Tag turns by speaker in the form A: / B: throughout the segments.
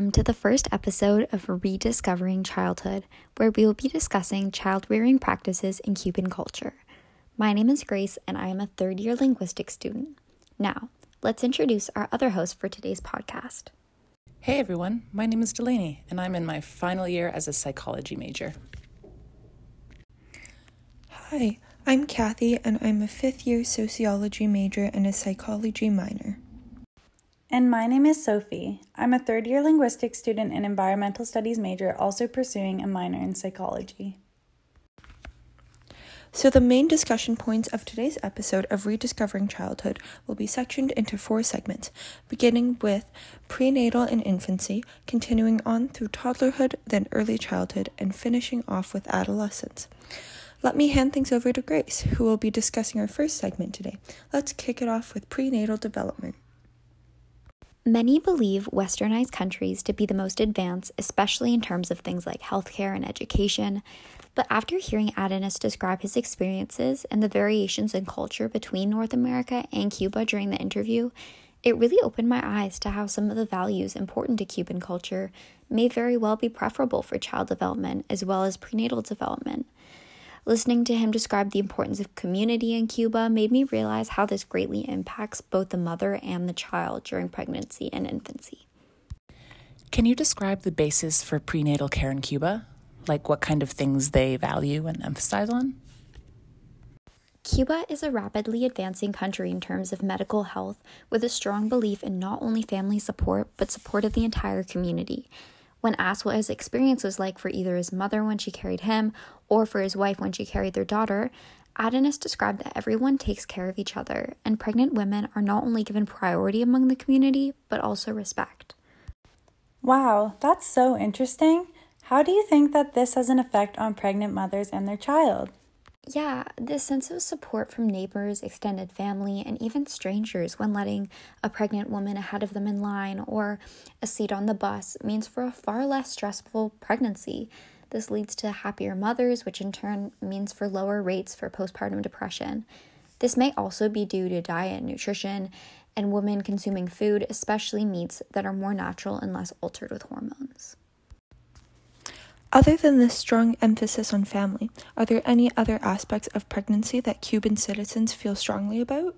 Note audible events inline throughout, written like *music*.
A: Welcome to the first episode of Rediscovering Childhood, where we will be discussing child rearing practices in Cuban culture. My name is Grace, and I am a third year linguistics student. Now, let's introduce our other host for today's podcast.
B: Hey everyone, my name is Delaney, and I'm in my final year as a psychology major.
C: Hi, I'm Kathy, and I'm a fifth year sociology major and a psychology minor.
D: And my name is Sophie. I'm a third year linguistics student and environmental studies major, also pursuing a minor in psychology.
C: So, the main discussion points of today's episode of Rediscovering Childhood will be sectioned into four segments, beginning with prenatal and infancy, continuing on through toddlerhood, then early childhood, and finishing off with adolescence. Let me hand things over to Grace, who will be discussing our first segment today. Let's kick it off with prenatal development.
A: Many believe westernized countries to be the most advanced, especially in terms of things like healthcare and education. But after hearing Adonis describe his experiences and the variations in culture between North America and Cuba during the interview, it really opened my eyes to how some of the values important to Cuban culture may very well be preferable for child development as well as prenatal development. Listening to him describe the importance of community in Cuba made me realize how this greatly impacts both the mother and the child during pregnancy and infancy.
B: Can you describe the basis for prenatal care in Cuba? Like what kind of things they value and emphasize on?
A: Cuba is a rapidly advancing country in terms of medical health, with a strong belief in not only family support, but support of the entire community. When asked what his experience was like for either his mother when she carried him or for his wife when she carried their daughter, Adonis described that everyone takes care of each other, and pregnant women are not only given priority among the community, but also respect.
D: Wow, that's so interesting. How do you think that this has an effect on pregnant mothers and their child?
A: Yeah, this sense of support from neighbors, extended family, and even strangers when letting a pregnant woman ahead of them in line or a seat on the bus means for a far less stressful pregnancy. This leads to happier mothers, which in turn means for lower rates for postpartum depression. This may also be due to diet and nutrition and women consuming food, especially meats that are more natural and less altered with hormones.
C: Other than this strong emphasis on family, are there any other aspects of pregnancy that Cuban citizens feel strongly about?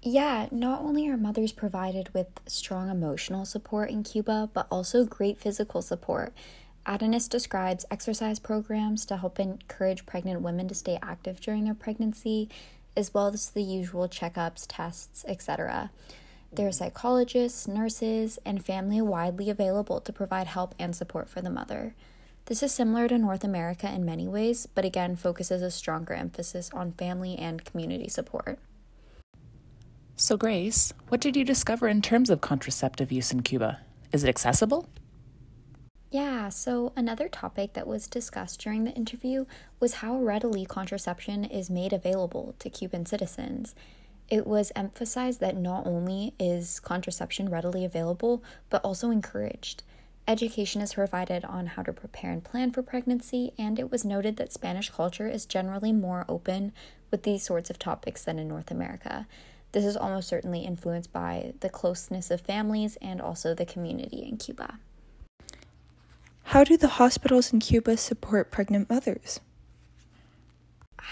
A: Yeah, not only are mothers provided with strong emotional support in Cuba, but also great physical support. Adonis describes exercise programs to help encourage pregnant women to stay active during their pregnancy, as well as the usual checkups, tests, etc. There are psychologists, nurses, and family widely available to provide help and support for the mother. This is similar to North America in many ways, but again focuses a stronger emphasis on family and community support.
B: So, Grace, what did you discover in terms of contraceptive use in Cuba? Is it accessible?
A: Yeah, so another topic that was discussed during the interview was how readily contraception is made available to Cuban citizens it was emphasized that not only is contraception readily available, but also encouraged. Education is provided on how to prepare and plan for pregnancy, and it was noted that Spanish culture is generally more open with these sorts of topics than in North America. This is almost certainly influenced by the closeness of families and also the community in Cuba.
C: How do the hospitals in Cuba support pregnant mothers?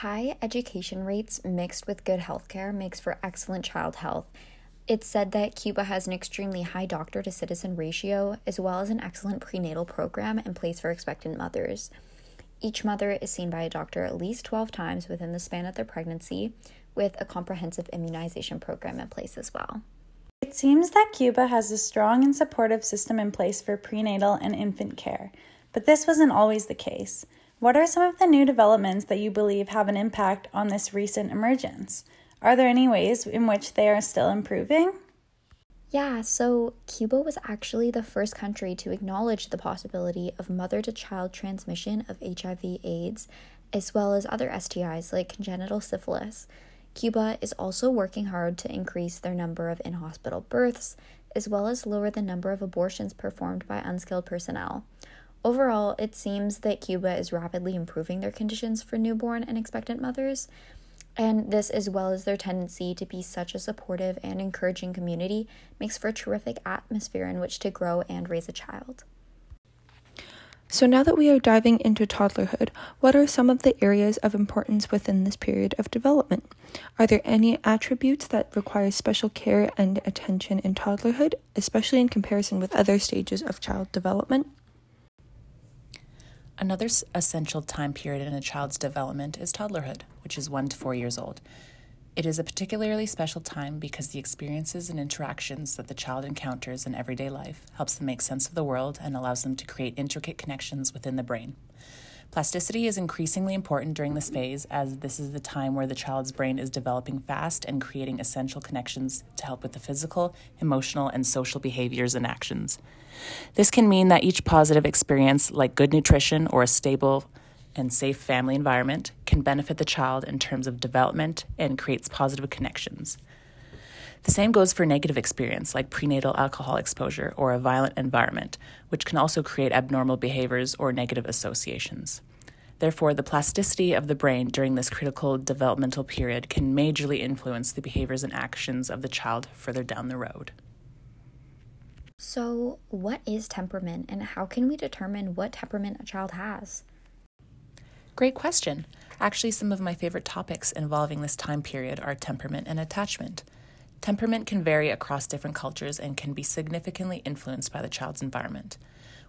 A: High education rates mixed with good healthcare makes for excellent child health. It's said that Cuba has an extremely high doctor to citizen ratio, as well as an excellent prenatal program in place for expectant mothers. Each mother is seen by a doctor at least 12 times within the span of their pregnancy, with a comprehensive immunization program in place as well.
D: It seems that Cuba has a strong and supportive system in place for prenatal and infant care, but this wasn't always the case. What are some of the new developments that you believe have an impact on this recent emergence? Are there any ways in which they are still improving?
A: Yeah, so Cuba was actually the first country to acknowledge the possibility of mother to child transmission of HIV/AIDS, as well as other STIs like congenital syphilis. Cuba is also working hard to increase their number of in hospital births, as well as lower the number of abortions performed by unskilled personnel. Overall, it seems that Cuba is rapidly improving their conditions for newborn and expectant mothers. And this, as well as their tendency to be such a supportive and encouraging community, makes for a terrific atmosphere in which to grow and raise a child.
C: So, now that we are diving into toddlerhood, what are some of the areas of importance within this period of development? Are there any attributes that require special care and attention in toddlerhood, especially in comparison with other stages of child development?
B: Another essential time period in a child's development is toddlerhood, which is one to four years old. It is a particularly special time because the experiences and interactions that the child encounters in everyday life helps them make sense of the world and allows them to create intricate connections within the brain. Plasticity is increasingly important during this phase as this is the time where the child's brain is developing fast and creating essential connections to help with the physical, emotional, and social behaviors and actions. This can mean that each positive experience, like good nutrition or a stable and safe family environment can benefit the child in terms of development and creates positive connections. The same goes for negative experience like prenatal alcohol exposure or a violent environment, which can also create abnormal behaviors or negative associations. Therefore, the plasticity of the brain during this critical developmental period can majorly influence the behaviors and actions of the child further down the road.
A: So, what is temperament and how can we determine what temperament a child has?
B: Great question. Actually, some of my favorite topics involving this time period are temperament and attachment. Temperament can vary across different cultures and can be significantly influenced by the child's environment.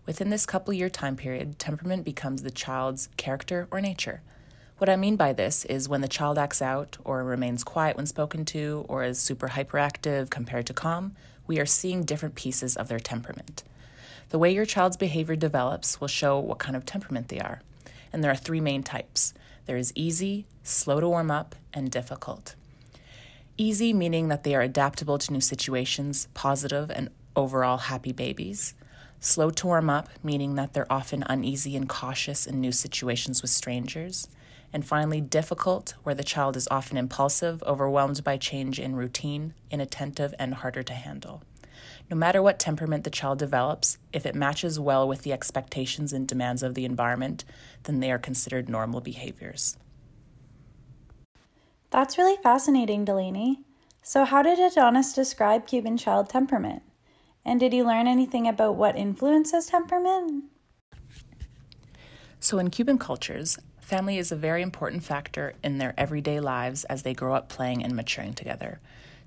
B: Within this couple year time period, temperament becomes the child's character or nature. What I mean by this is when the child acts out or remains quiet when spoken to or is super hyperactive compared to calm, we are seeing different pieces of their temperament. The way your child's behavior develops will show what kind of temperament they are and there are three main types there is easy, slow to warm up, and difficult. Easy meaning that they are adaptable to new situations, positive, and overall happy babies. Slow to warm up, meaning that they're often uneasy and cautious in new situations with strangers. And finally, difficult, where the child is often impulsive, overwhelmed by change in routine, inattentive, and harder to handle. No matter what temperament the child develops, if it matches well with the expectations and demands of the environment, then they are considered normal behaviors.
D: That's really fascinating, Delaney. So, how did Adonis describe Cuban child temperament? And did you learn anything about what influences temperament?
B: So, in Cuban cultures, family is a very important factor in their everyday lives as they grow up playing and maturing together.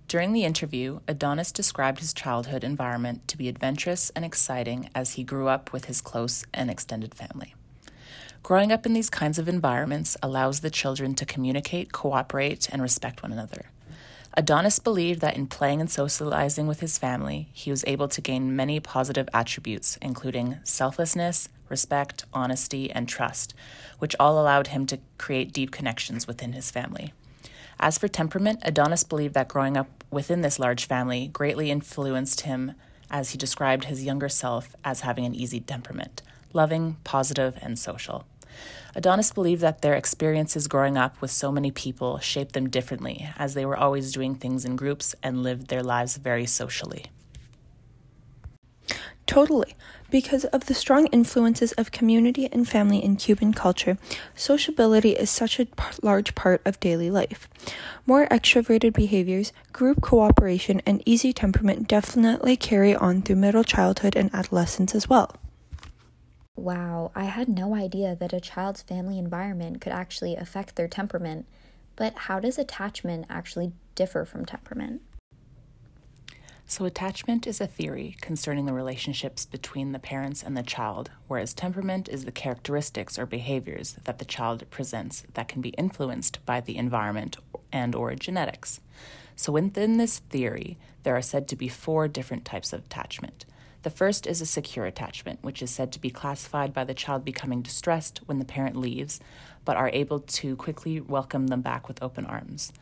B: During the interview, Adonis described his childhood environment to be adventurous and exciting as he grew up with his close and extended family. Growing up in these kinds of environments allows the children to communicate, cooperate, and respect one another. Adonis believed that in playing and socializing with his family, he was able to gain many positive attributes, including selflessness, respect, honesty, and trust, which all allowed him to create deep connections within his family. As for temperament, Adonis believed that growing up within this large family greatly influenced him as he described his younger self as having an easy temperament, loving, positive, and social. Adonis believed that their experiences growing up with so many people shaped them differently, as they were always doing things in groups and lived their lives very socially.
C: Totally. Because of the strong influences of community and family in Cuban culture, sociability is such a large part of daily life. More extroverted behaviors, group cooperation, and easy temperament definitely carry on through middle childhood and adolescence as well.
A: Wow, I had no idea that a child's family environment could actually affect their temperament. But how does attachment actually differ from temperament?
B: So, attachment is a theory concerning the relationships between the parents and the child, whereas temperament is the characteristics or behaviors that the child presents that can be influenced by the environment and or genetics. So, within this theory, there are said to be four different types of attachment. The first is a secure attachment, which is said to be classified by the child becoming distressed when the parent leaves, but are able to quickly welcome them back with open arms.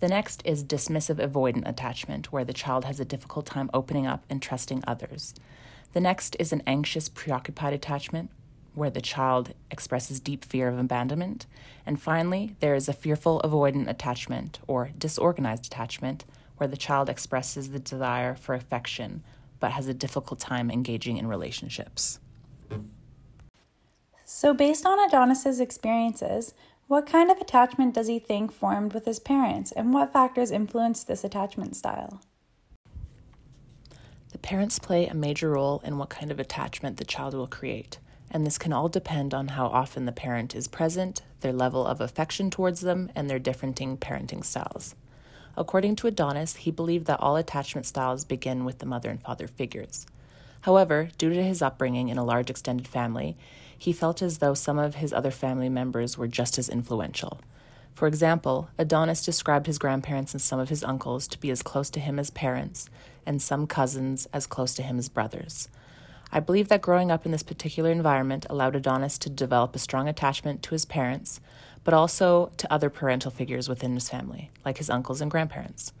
B: The next is dismissive avoidant attachment, where the child has a difficult time opening up and trusting others. The next is an anxious, preoccupied attachment, where the child expresses deep fear of abandonment. And finally, there is a fearful avoidant attachment, or disorganized attachment, where the child expresses the desire for affection but has a difficult time engaging in relationships.
D: So, based on Adonis's experiences, What kind of attachment does he think formed with his parents, and what factors influenced this attachment style?
B: The parents play a major role in what kind of attachment the child will create, and this can all depend on how often the parent is present, their level of affection towards them, and their differing parenting styles. According to Adonis, he believed that all attachment styles begin with the mother and father figures. However, due to his upbringing in a large extended family, he felt as though some of his other family members were just as influential. For example, Adonis described his grandparents and some of his uncles to be as close to him as parents, and some cousins as close to him as brothers. I believe that growing up in this particular environment allowed Adonis to develop a strong attachment to his parents, but also to other parental figures within his family, like his uncles and grandparents.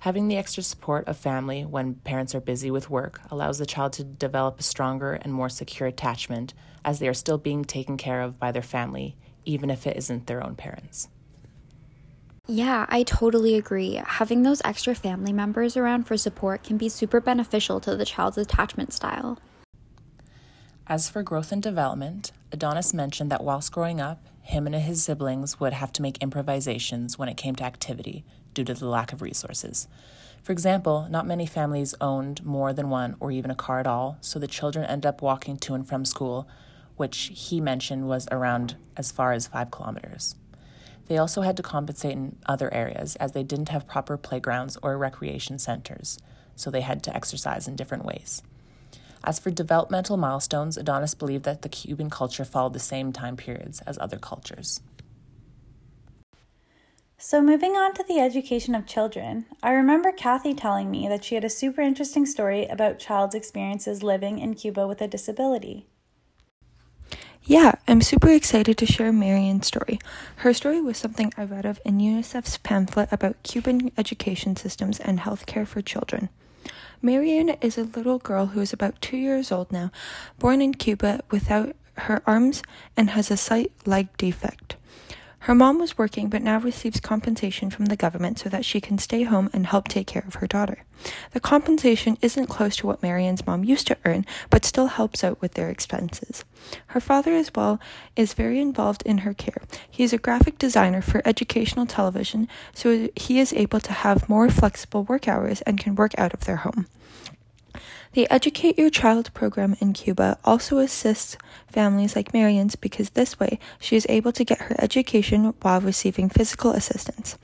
B: Having the extra support of family when parents are busy with work allows the child to develop a stronger and more secure attachment as they are still being taken care of by their family, even if it isn't their own parents.
A: Yeah, I totally agree. Having those extra family members around for support can be super beneficial to the child's attachment style.
B: As for growth and development, Adonis mentioned that whilst growing up, him and his siblings would have to make improvisations when it came to activity due to the lack of resources. For example, not many families owned more than one or even a car at all, so the children end up walking to and from school, which he mentioned was around as far as five kilometers. They also had to compensate in other areas as they didn't have proper playgrounds or recreation centers, so they had to exercise in different ways. As for developmental milestones, Adonis believed that the Cuban culture followed the same time periods as other cultures.
D: So, moving on to the education of children, I remember Kathy telling me that she had a super interesting story about child's experiences living in Cuba with a disability.
C: Yeah, I'm super excited to share Marian's story. Her story was something I read of in UNICEF's pamphlet about Cuban education systems and healthcare for children. Marian is a little girl who is about two years old now, born in Cuba without her arms and has a sight leg defect. Her mom was working but now receives compensation from the government so that she can stay home and help take care of her daughter. The compensation isn't close to what Marian's mom used to earn, but still helps out with their expenses. Her father, as well, is very involved in her care. He is a graphic designer for educational television, so he is able to have more flexible work hours and can work out of their home. The Educate Your Child program in Cuba also assists families like Marian's because this way she is able to get her education while receiving physical assistance.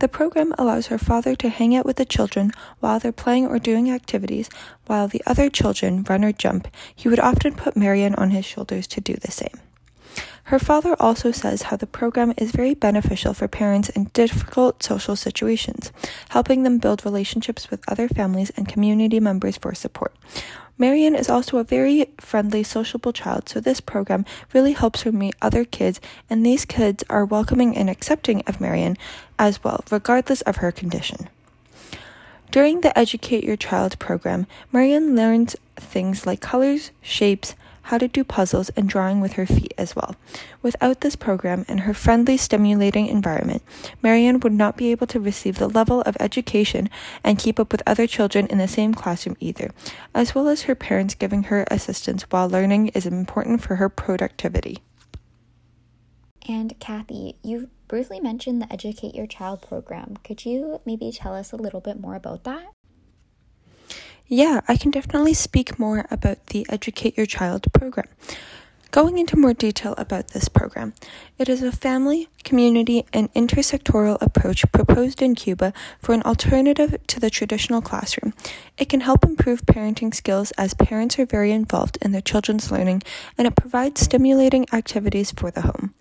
C: The program allows her father to hang out with the children while they're playing or doing activities, while the other children run or jump. He would often put Marian on his shoulders to do the same. Her father also says how the program is very beneficial for parents in difficult social situations, helping them build relationships with other families and community members for support. Marion is also a very friendly, sociable child, so this program really helps her meet other kids, and these kids are welcoming and accepting of Marion as well, regardless of her condition. During the Educate Your Child program, Marion learns things like colors, shapes, how to do puzzles and drawing with her feet as well. Without this program and her friendly, stimulating environment, Marianne would not be able to receive the level of education and keep up with other children in the same classroom either, as well as her parents giving her assistance while learning is important for her productivity.
A: And Kathy, you briefly mentioned the Educate Your Child program. Could you maybe tell us a little bit more about that?
C: Yeah, I can definitely speak more about the Educate Your Child program. Going into more detail about this program, it is a family, community, and intersectoral approach proposed in Cuba for an alternative to the traditional classroom. It can help improve parenting skills as parents are very involved in their children's learning, and it provides stimulating activities for the home.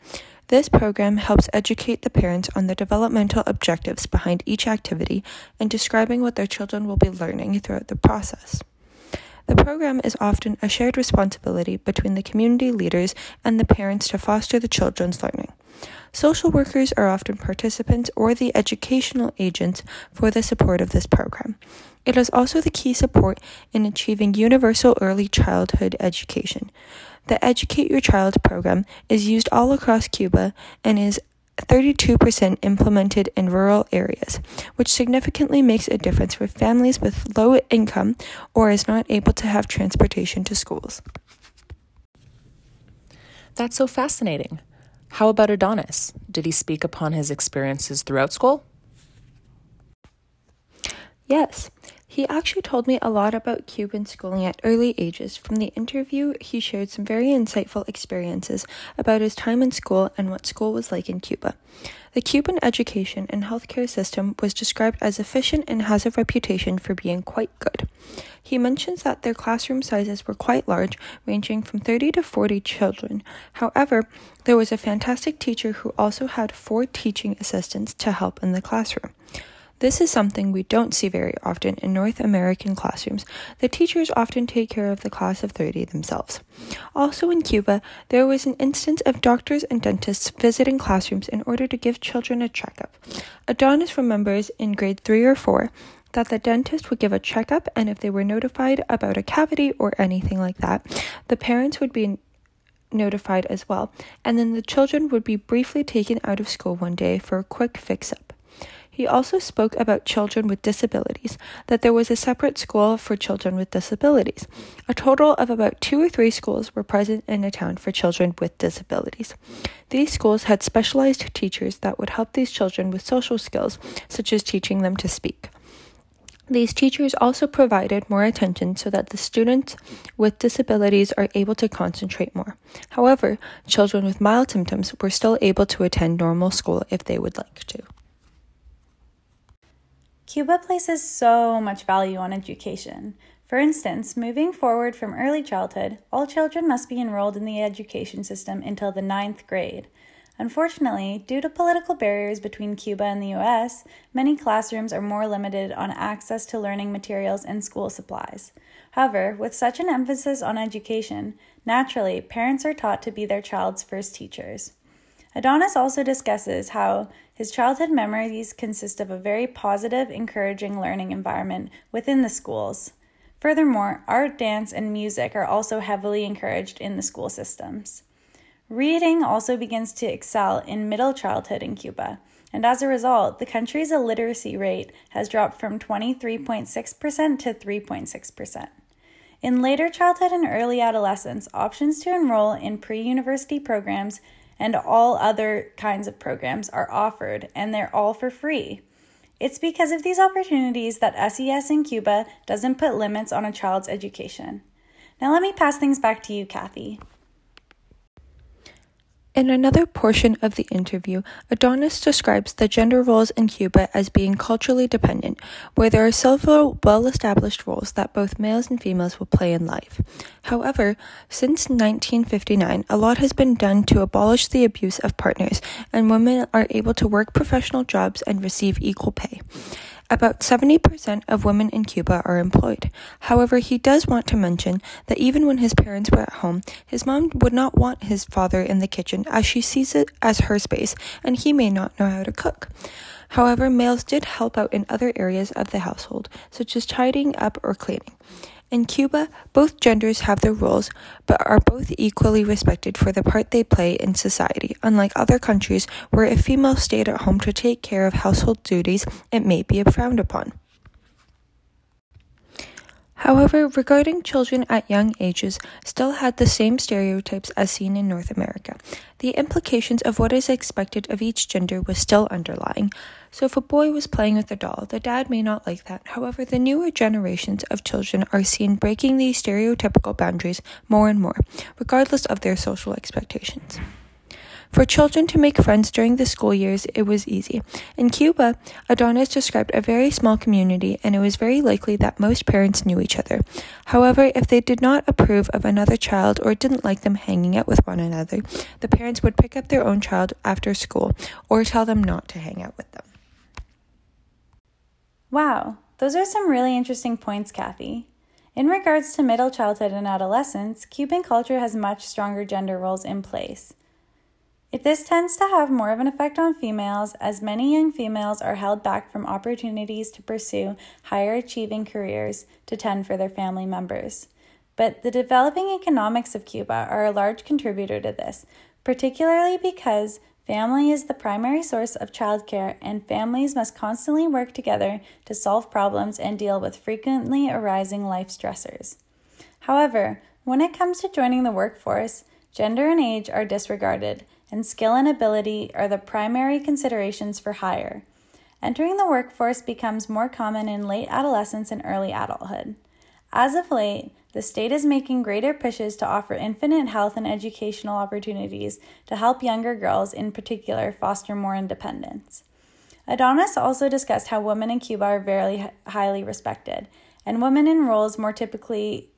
C: This program helps educate the parents on the developmental objectives behind each activity and describing what their children will be learning throughout the process. The program is often a shared responsibility between the community leaders and the parents to foster the children's learning. Social workers are often participants or the educational agents for the support of this program. It is also the key support in achieving universal early childhood education. The Educate Your Child program is used all across Cuba and is 32% implemented in rural areas, which significantly makes a difference for families with low income or is not able to have transportation to schools.
B: That's so fascinating. How about Adonis? Did he speak upon his experiences throughout school?
C: Yes, he actually told me a lot about Cuban schooling at early ages. From the interview, he shared some very insightful experiences about his time in school and what school was like in Cuba. The Cuban education and healthcare system was described as efficient and has a reputation for being quite good. He mentions that their classroom sizes were quite large, ranging from 30 to 40 children. However, there was a fantastic teacher who also had four teaching assistants to help in the classroom. This is something we don't see very often in North American classrooms. The teachers often take care of the class of 30 themselves. Also in Cuba, there was an instance of doctors and dentists visiting classrooms in order to give children a checkup. Adonis remembers in grade 3 or 4 that the dentist would give a checkup, and if they were notified about a cavity or anything like that, the parents would be notified as well, and then the children would be briefly taken out of school one day for a quick fix up. He also spoke about children with disabilities, that there was a separate school for children with disabilities. A total of about two or three schools were present in a town for children with disabilities. These schools had specialized teachers that would help these children with social skills, such as teaching them to speak. These teachers also provided more attention so that the students with disabilities are able to concentrate more. However, children with mild symptoms were still able to attend normal school if they would like to.
D: Cuba places so much value on education. For instance, moving forward from early childhood, all children must be enrolled in the education system until the ninth grade. Unfortunately, due to political barriers between Cuba and the US, many classrooms are more limited on access to learning materials and school supplies. However, with such an emphasis on education, naturally, parents are taught to be their child's first teachers. Adonis also discusses how his childhood memories consist of a very positive, encouraging learning environment within the schools. Furthermore, art, dance, and music are also heavily encouraged in the school systems. Reading also begins to excel in middle childhood in Cuba, and as a result, the country's illiteracy rate has dropped from 23.6% to 3.6%. In later childhood and early adolescence, options to enroll in pre university programs and all other kinds of programs are offered, and they're all for free. It's because of these opportunities that SES in Cuba doesn't put limits on a child's education. Now, let me pass things back to you, Kathy.
C: In another portion of the interview, Adonis describes the gender roles in Cuba as being culturally dependent, where there are several well established roles that both males and females will play in life. However, since 1959, a lot has been done to abolish the abuse of partners, and women are able to work professional jobs and receive equal pay. About 70% of women in Cuba are employed. However, he does want to mention that even when his parents were at home, his mom would not want his father in the kitchen as she sees it as her space and he may not know how to cook. However, males did help out in other areas of the household, such as tidying up or cleaning. In Cuba, both genders have their roles, but are both equally respected for the part they play in society. Unlike other countries where if females stayed at home to take care of household duties, it may be frowned upon. However, regarding children at young ages still had the same stereotypes as seen in North America. The implications of what is expected of each gender was still underlying. So if a boy was playing with a doll, the dad may not like that. However, the newer generations of children are seen breaking these stereotypical boundaries more and more, regardless of their social expectations. For children to make friends during the school years, it was easy. In Cuba, Adonis described a very small community, and it was very likely that most parents knew each other. However, if they did not approve of another child or didn't like them hanging out with one another, the parents would pick up their own child after school or tell them not to hang out with them.
D: Wow, those are some really interesting points, Kathy. In regards to middle childhood and adolescence, Cuban culture has much stronger gender roles in place. If this tends to have more of an effect on females, as many young females are held back from opportunities to pursue higher achieving careers to tend for their family members. But the developing economics of Cuba are a large contributor to this, particularly because family is the primary source of childcare and families must constantly work together to solve problems and deal with frequently arising life stressors. However, when it comes to joining the workforce, gender and age are disregarded and skill and ability are the primary considerations for hire. Entering the workforce becomes more common in late adolescence and early adulthood. As of late, the state is making greater pushes to offer infinite health and educational opportunities to help younger girls, in particular, foster more independence. Adonis also discussed how women in Cuba are very highly respected, and women in roles more typically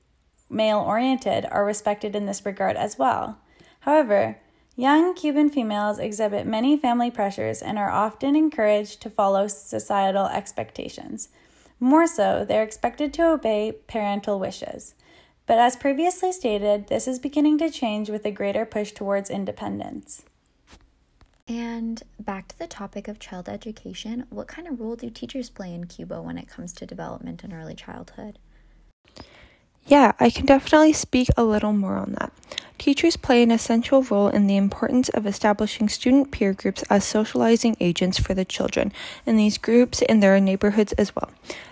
D: male oriented are respected in this regard as well. However, young Cuban females exhibit many family pressures and are often encouraged to follow societal expectations. More so, they're expected to obey parental wishes. But as previously stated, this is beginning to change with a greater push towards independence.
A: And back to the topic of child education, what kind of role do teachers play in Cuba when it comes to development in early childhood?
C: Yeah, I can definitely speak a little more on that. Teachers play an essential role in the importance of establishing student peer groups as socializing agents for the children in these groups in their neighborhoods as well.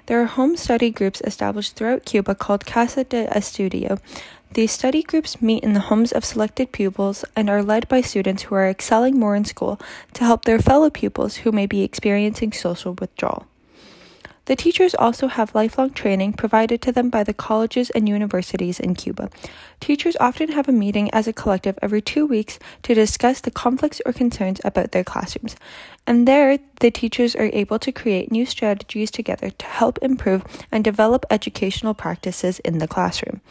C: There are home study groups established throughout Cuba called Casa de Estudio. These study groups meet in the homes of selected pupils and are led by students who are excelling more in school to help their fellow pupils who may be experiencing social withdrawal. The teachers also have lifelong training provided to them by the colleges and universities in Cuba. Teachers often have a meeting as a collective every two weeks to discuss the conflicts or concerns about their classrooms. And there, the teachers are able to create new strategies together to help improve and develop educational practices in the classroom.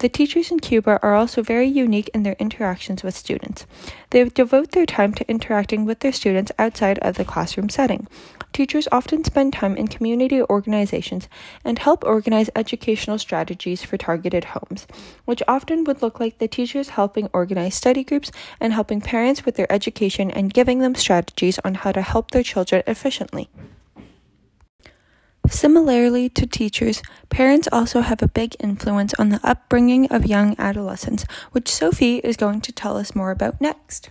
C: The teachers in Cuba are also very unique in their interactions with students. They devote their time to interacting with their students outside of the classroom setting. Teachers often spend time in community organizations and help organize educational strategies for targeted homes, which often would look like the teachers helping organize study groups and helping parents with their education and giving them strategies on how to help their children efficiently. Similarly to teachers, parents also have a big influence on the upbringing of young adolescents, which Sophie is going to tell us more about next.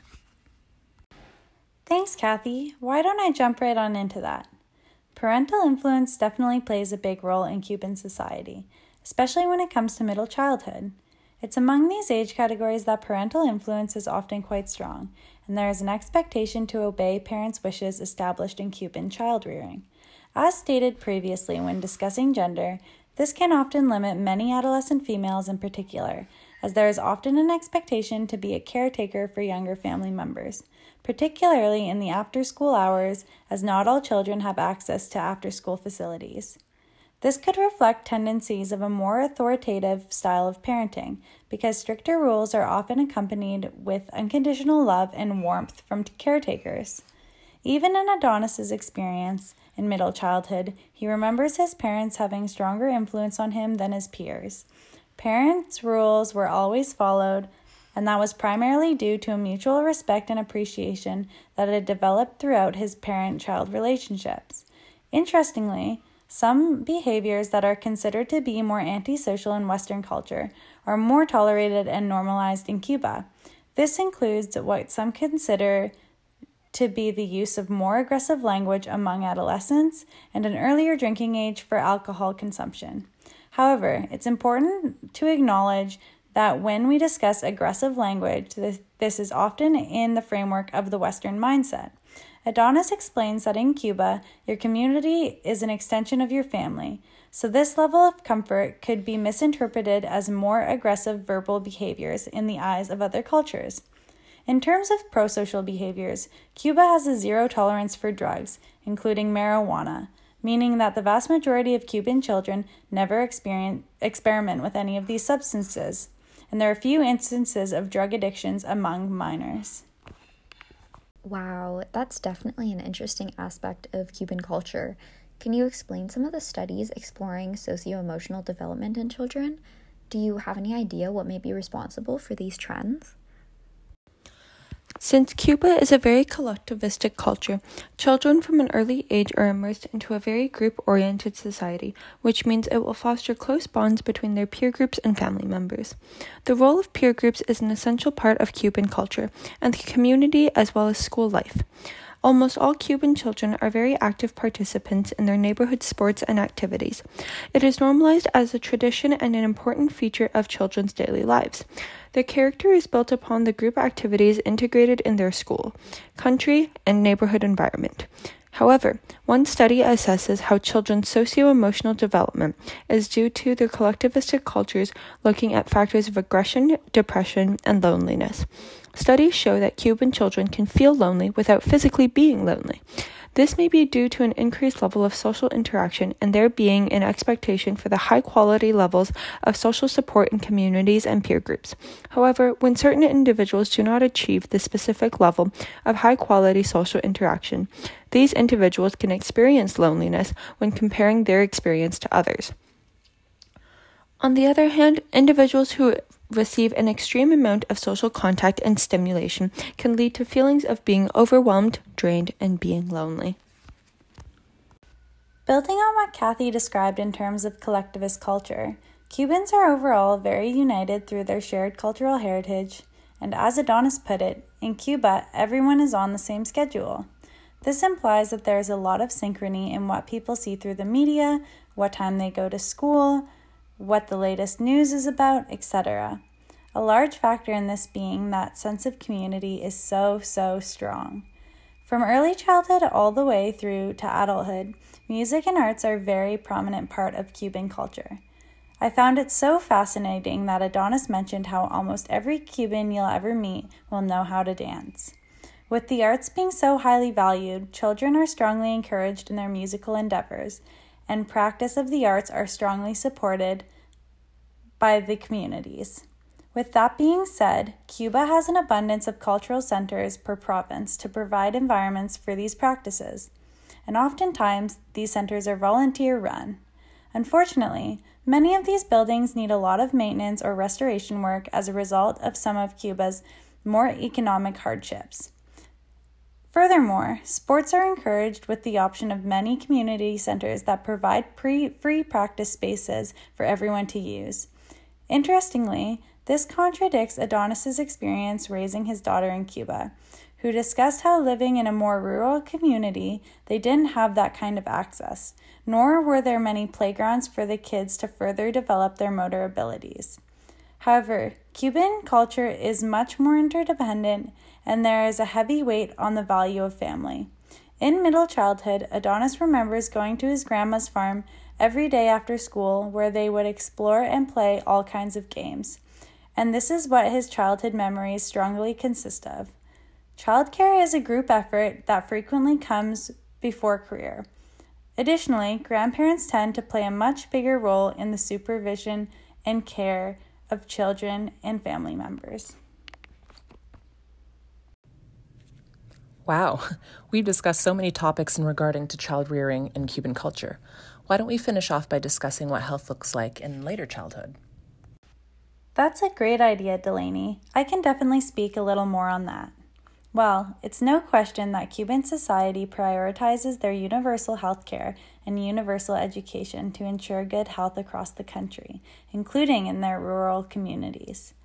D: Thanks, Kathy. Why don't I jump right on into that? Parental influence definitely plays a big role in Cuban society, especially when it comes to middle childhood. It's among these age categories that parental influence is often quite strong, and there is an expectation to obey parents' wishes established in Cuban child rearing. As stated previously when discussing gender, this can often limit many adolescent females in particular, as there is often an expectation to be a caretaker for younger family members, particularly in the after school hours, as not all children have access to after school facilities. This could reflect tendencies of a more authoritative style of parenting, because stricter rules are often accompanied with unconditional love and warmth from caretakers. Even in Adonis's experience, in middle childhood, he remembers his parents having stronger influence on him than his peers. Parents' rules were always followed, and that was primarily due to a mutual respect and appreciation that had developed throughout his parent child relationships. Interestingly, some behaviors that are considered to be more antisocial in Western culture are more tolerated and normalized in Cuba. This includes what some consider to be the use of more aggressive language among adolescents and an earlier drinking age for alcohol consumption. However, it's important to acknowledge that when we discuss aggressive language, this, this is often in the framework of the Western mindset. Adonis explains that in Cuba, your community is an extension of your family, so this level of comfort could be misinterpreted as more aggressive verbal behaviors in the eyes of other cultures. In terms of prosocial behaviors, Cuba has a zero tolerance for drugs, including marijuana, meaning that the vast majority of Cuban children never experiment with any of these substances, and there are few instances of drug addictions among minors.
A: Wow, that's definitely an interesting aspect of Cuban culture. Can you explain some of the studies exploring socio emotional development in children? Do you have any idea what may be responsible for these trends?
C: Since Cuba is a very collectivistic culture, children from an early age are immersed into a very group oriented society, which means it will foster close bonds between their peer groups and family members. The role of peer groups is an essential part of Cuban culture and the community as well as school life. Almost all Cuban children are very active participants in their neighborhood sports and activities. It is normalized as a tradition and an important feature of children's daily lives. Their character is built upon the group activities integrated in their school, country, and neighborhood environment. However, one study assesses how children's socio emotional development is due to their collectivistic cultures, looking at factors of aggression, depression, and loneliness. Studies show that Cuban children can feel lonely without physically being lonely. This may be due to an increased level of social interaction and there being an expectation for the high quality levels of social support in communities and peer groups. However, when certain individuals do not achieve the specific level of high quality social interaction, these individuals can experience loneliness when comparing their experience to others. On the other hand, individuals who receive an extreme amount of social contact and stimulation can lead to feelings of being overwhelmed, drained, and being lonely.
D: Building on what Kathy described in terms of collectivist culture, Cubans are overall very united through their shared cultural heritage, and as Adonis put it, in Cuba, everyone is on the same schedule. This implies that there is a lot of synchrony in what people see through the media, what time they go to school, what the latest news is about, etc. A large factor in this being that sense of community is so, so strong. From early childhood all the way through to adulthood, music and arts are a very prominent part of Cuban culture. I found it so fascinating that Adonis mentioned how almost every Cuban you'll ever meet will know how to dance. With the arts being so highly valued, children are strongly encouraged in their musical endeavors, and practice of the arts are strongly supported by the communities. With that being said, Cuba has an abundance of cultural centers per province to provide environments for these practices, and oftentimes these centers are volunteer run. Unfortunately, many of these buildings need a lot of maintenance or restoration work as a result of some of Cuba's more economic hardships. Furthermore, sports are encouraged with the option of many community centers that provide pre- free practice spaces for everyone to use. Interestingly, this contradicts Adonis's experience raising his daughter in Cuba, who discussed how living in a more rural community, they didn't have that kind of access, nor were there many playgrounds for the kids to further develop their motor abilities. However, Cuban culture is much more interdependent and there is a heavy weight on the value of family. In middle childhood, Adonis remembers going to his grandma's farm every day after school where they would explore and play all kinds of games. And this is what his childhood memories strongly consist of. Childcare is a group effort that frequently comes before career. Additionally, grandparents tend to play a much bigger role in the supervision and care of children and family members.
B: Wow, *laughs* we've discussed so many topics in regarding to child rearing in Cuban culture. Why don't we finish off by discussing what health looks like in later childhood?
D: That's a great idea, Delaney. I can definitely speak a little more on that. Well, it's no question that Cuban society prioritizes their universal health care and universal education to ensure good health across the country, including in their rural communities.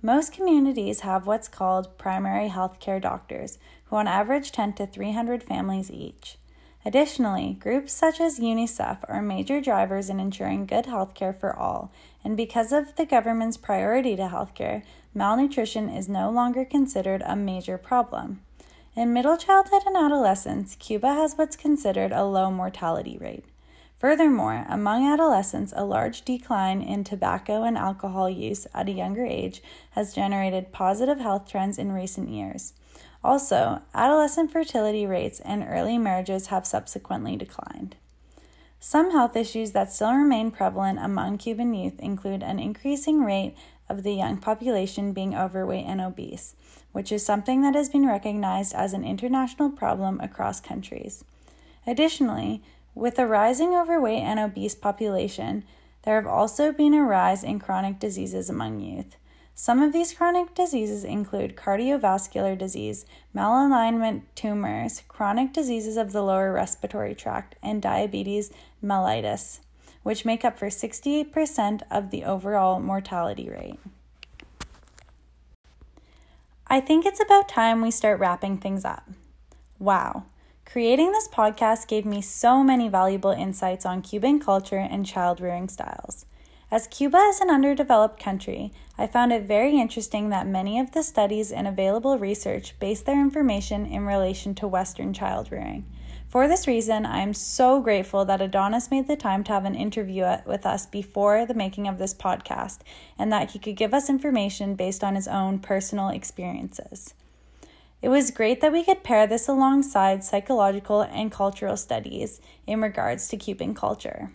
D: Most communities have what's called primary health care doctors, who on average tend to 300 families each. Additionally, groups such as UNICEF are major drivers in ensuring good health care for all, and because of the government's priority to healthcare, malnutrition is no longer considered a major problem. In middle childhood and adolescence, Cuba has what's considered a low mortality rate. Furthermore, among adolescents, a large decline in tobacco and alcohol use at a younger age has generated positive health trends in recent years. Also, adolescent fertility rates and early marriages have subsequently declined. Some health issues that still remain prevalent among Cuban youth include an increasing rate of the young population being overweight and obese, which is something that has been recognized as an international problem across countries. Additionally, with a rising overweight and obese population, there have also been a rise in chronic diseases among youth. Some of these chronic diseases include cardiovascular disease, malignant tumors, chronic diseases of the lower respiratory tract, and diabetes mellitus, which make up for 68% of the overall mortality rate. I think it's about time we start wrapping things up. Wow. Creating this podcast gave me so many valuable insights on Cuban culture and child rearing styles. As Cuba is an underdeveloped country, I found it very interesting that many of the studies and available research base their information in relation to Western child rearing. For this reason, I am so grateful that Adonis made the time to have an interview with us before the making of this podcast and that he could give us information based on his own personal experiences. It was great that we could pair this alongside psychological and cultural studies in regards to Cuban culture.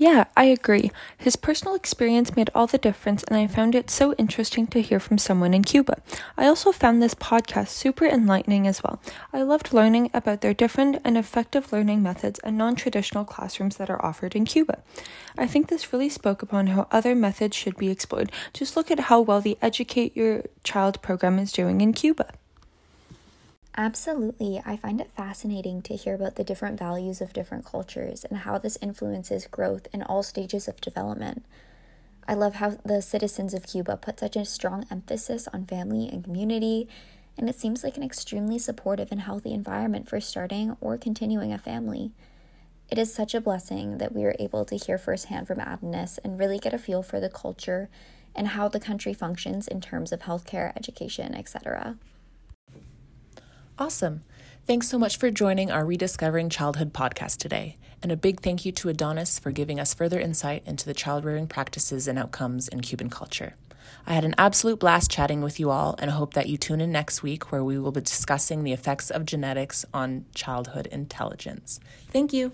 C: Yeah, I agree. His personal experience made all the difference, and I found it so interesting to hear from someone in Cuba. I also found this podcast super enlightening as well. I loved learning about their different and effective learning methods and non traditional classrooms that are offered in Cuba. I think this really spoke upon how other methods should be explored. Just look at how well the Educate Your Child program is doing in Cuba.
A: Absolutely. I find it fascinating to hear about the different values of different cultures and how this influences growth in all stages of development. I love how the citizens of Cuba put such a strong emphasis on family and community, and it seems like an extremely supportive and healthy environment for starting or continuing a family. It is such a blessing that we are able to hear firsthand from Adonis and really get a feel for the culture and how the country functions in terms of healthcare, education, etc.
B: Awesome. Thanks so much for joining our Rediscovering Childhood podcast today. And a big thank you to Adonis for giving us further insight into the child rearing practices and outcomes in Cuban culture. I had an absolute blast chatting with you all and I hope that you tune in next week where we will be discussing the effects of genetics on childhood intelligence. Thank you.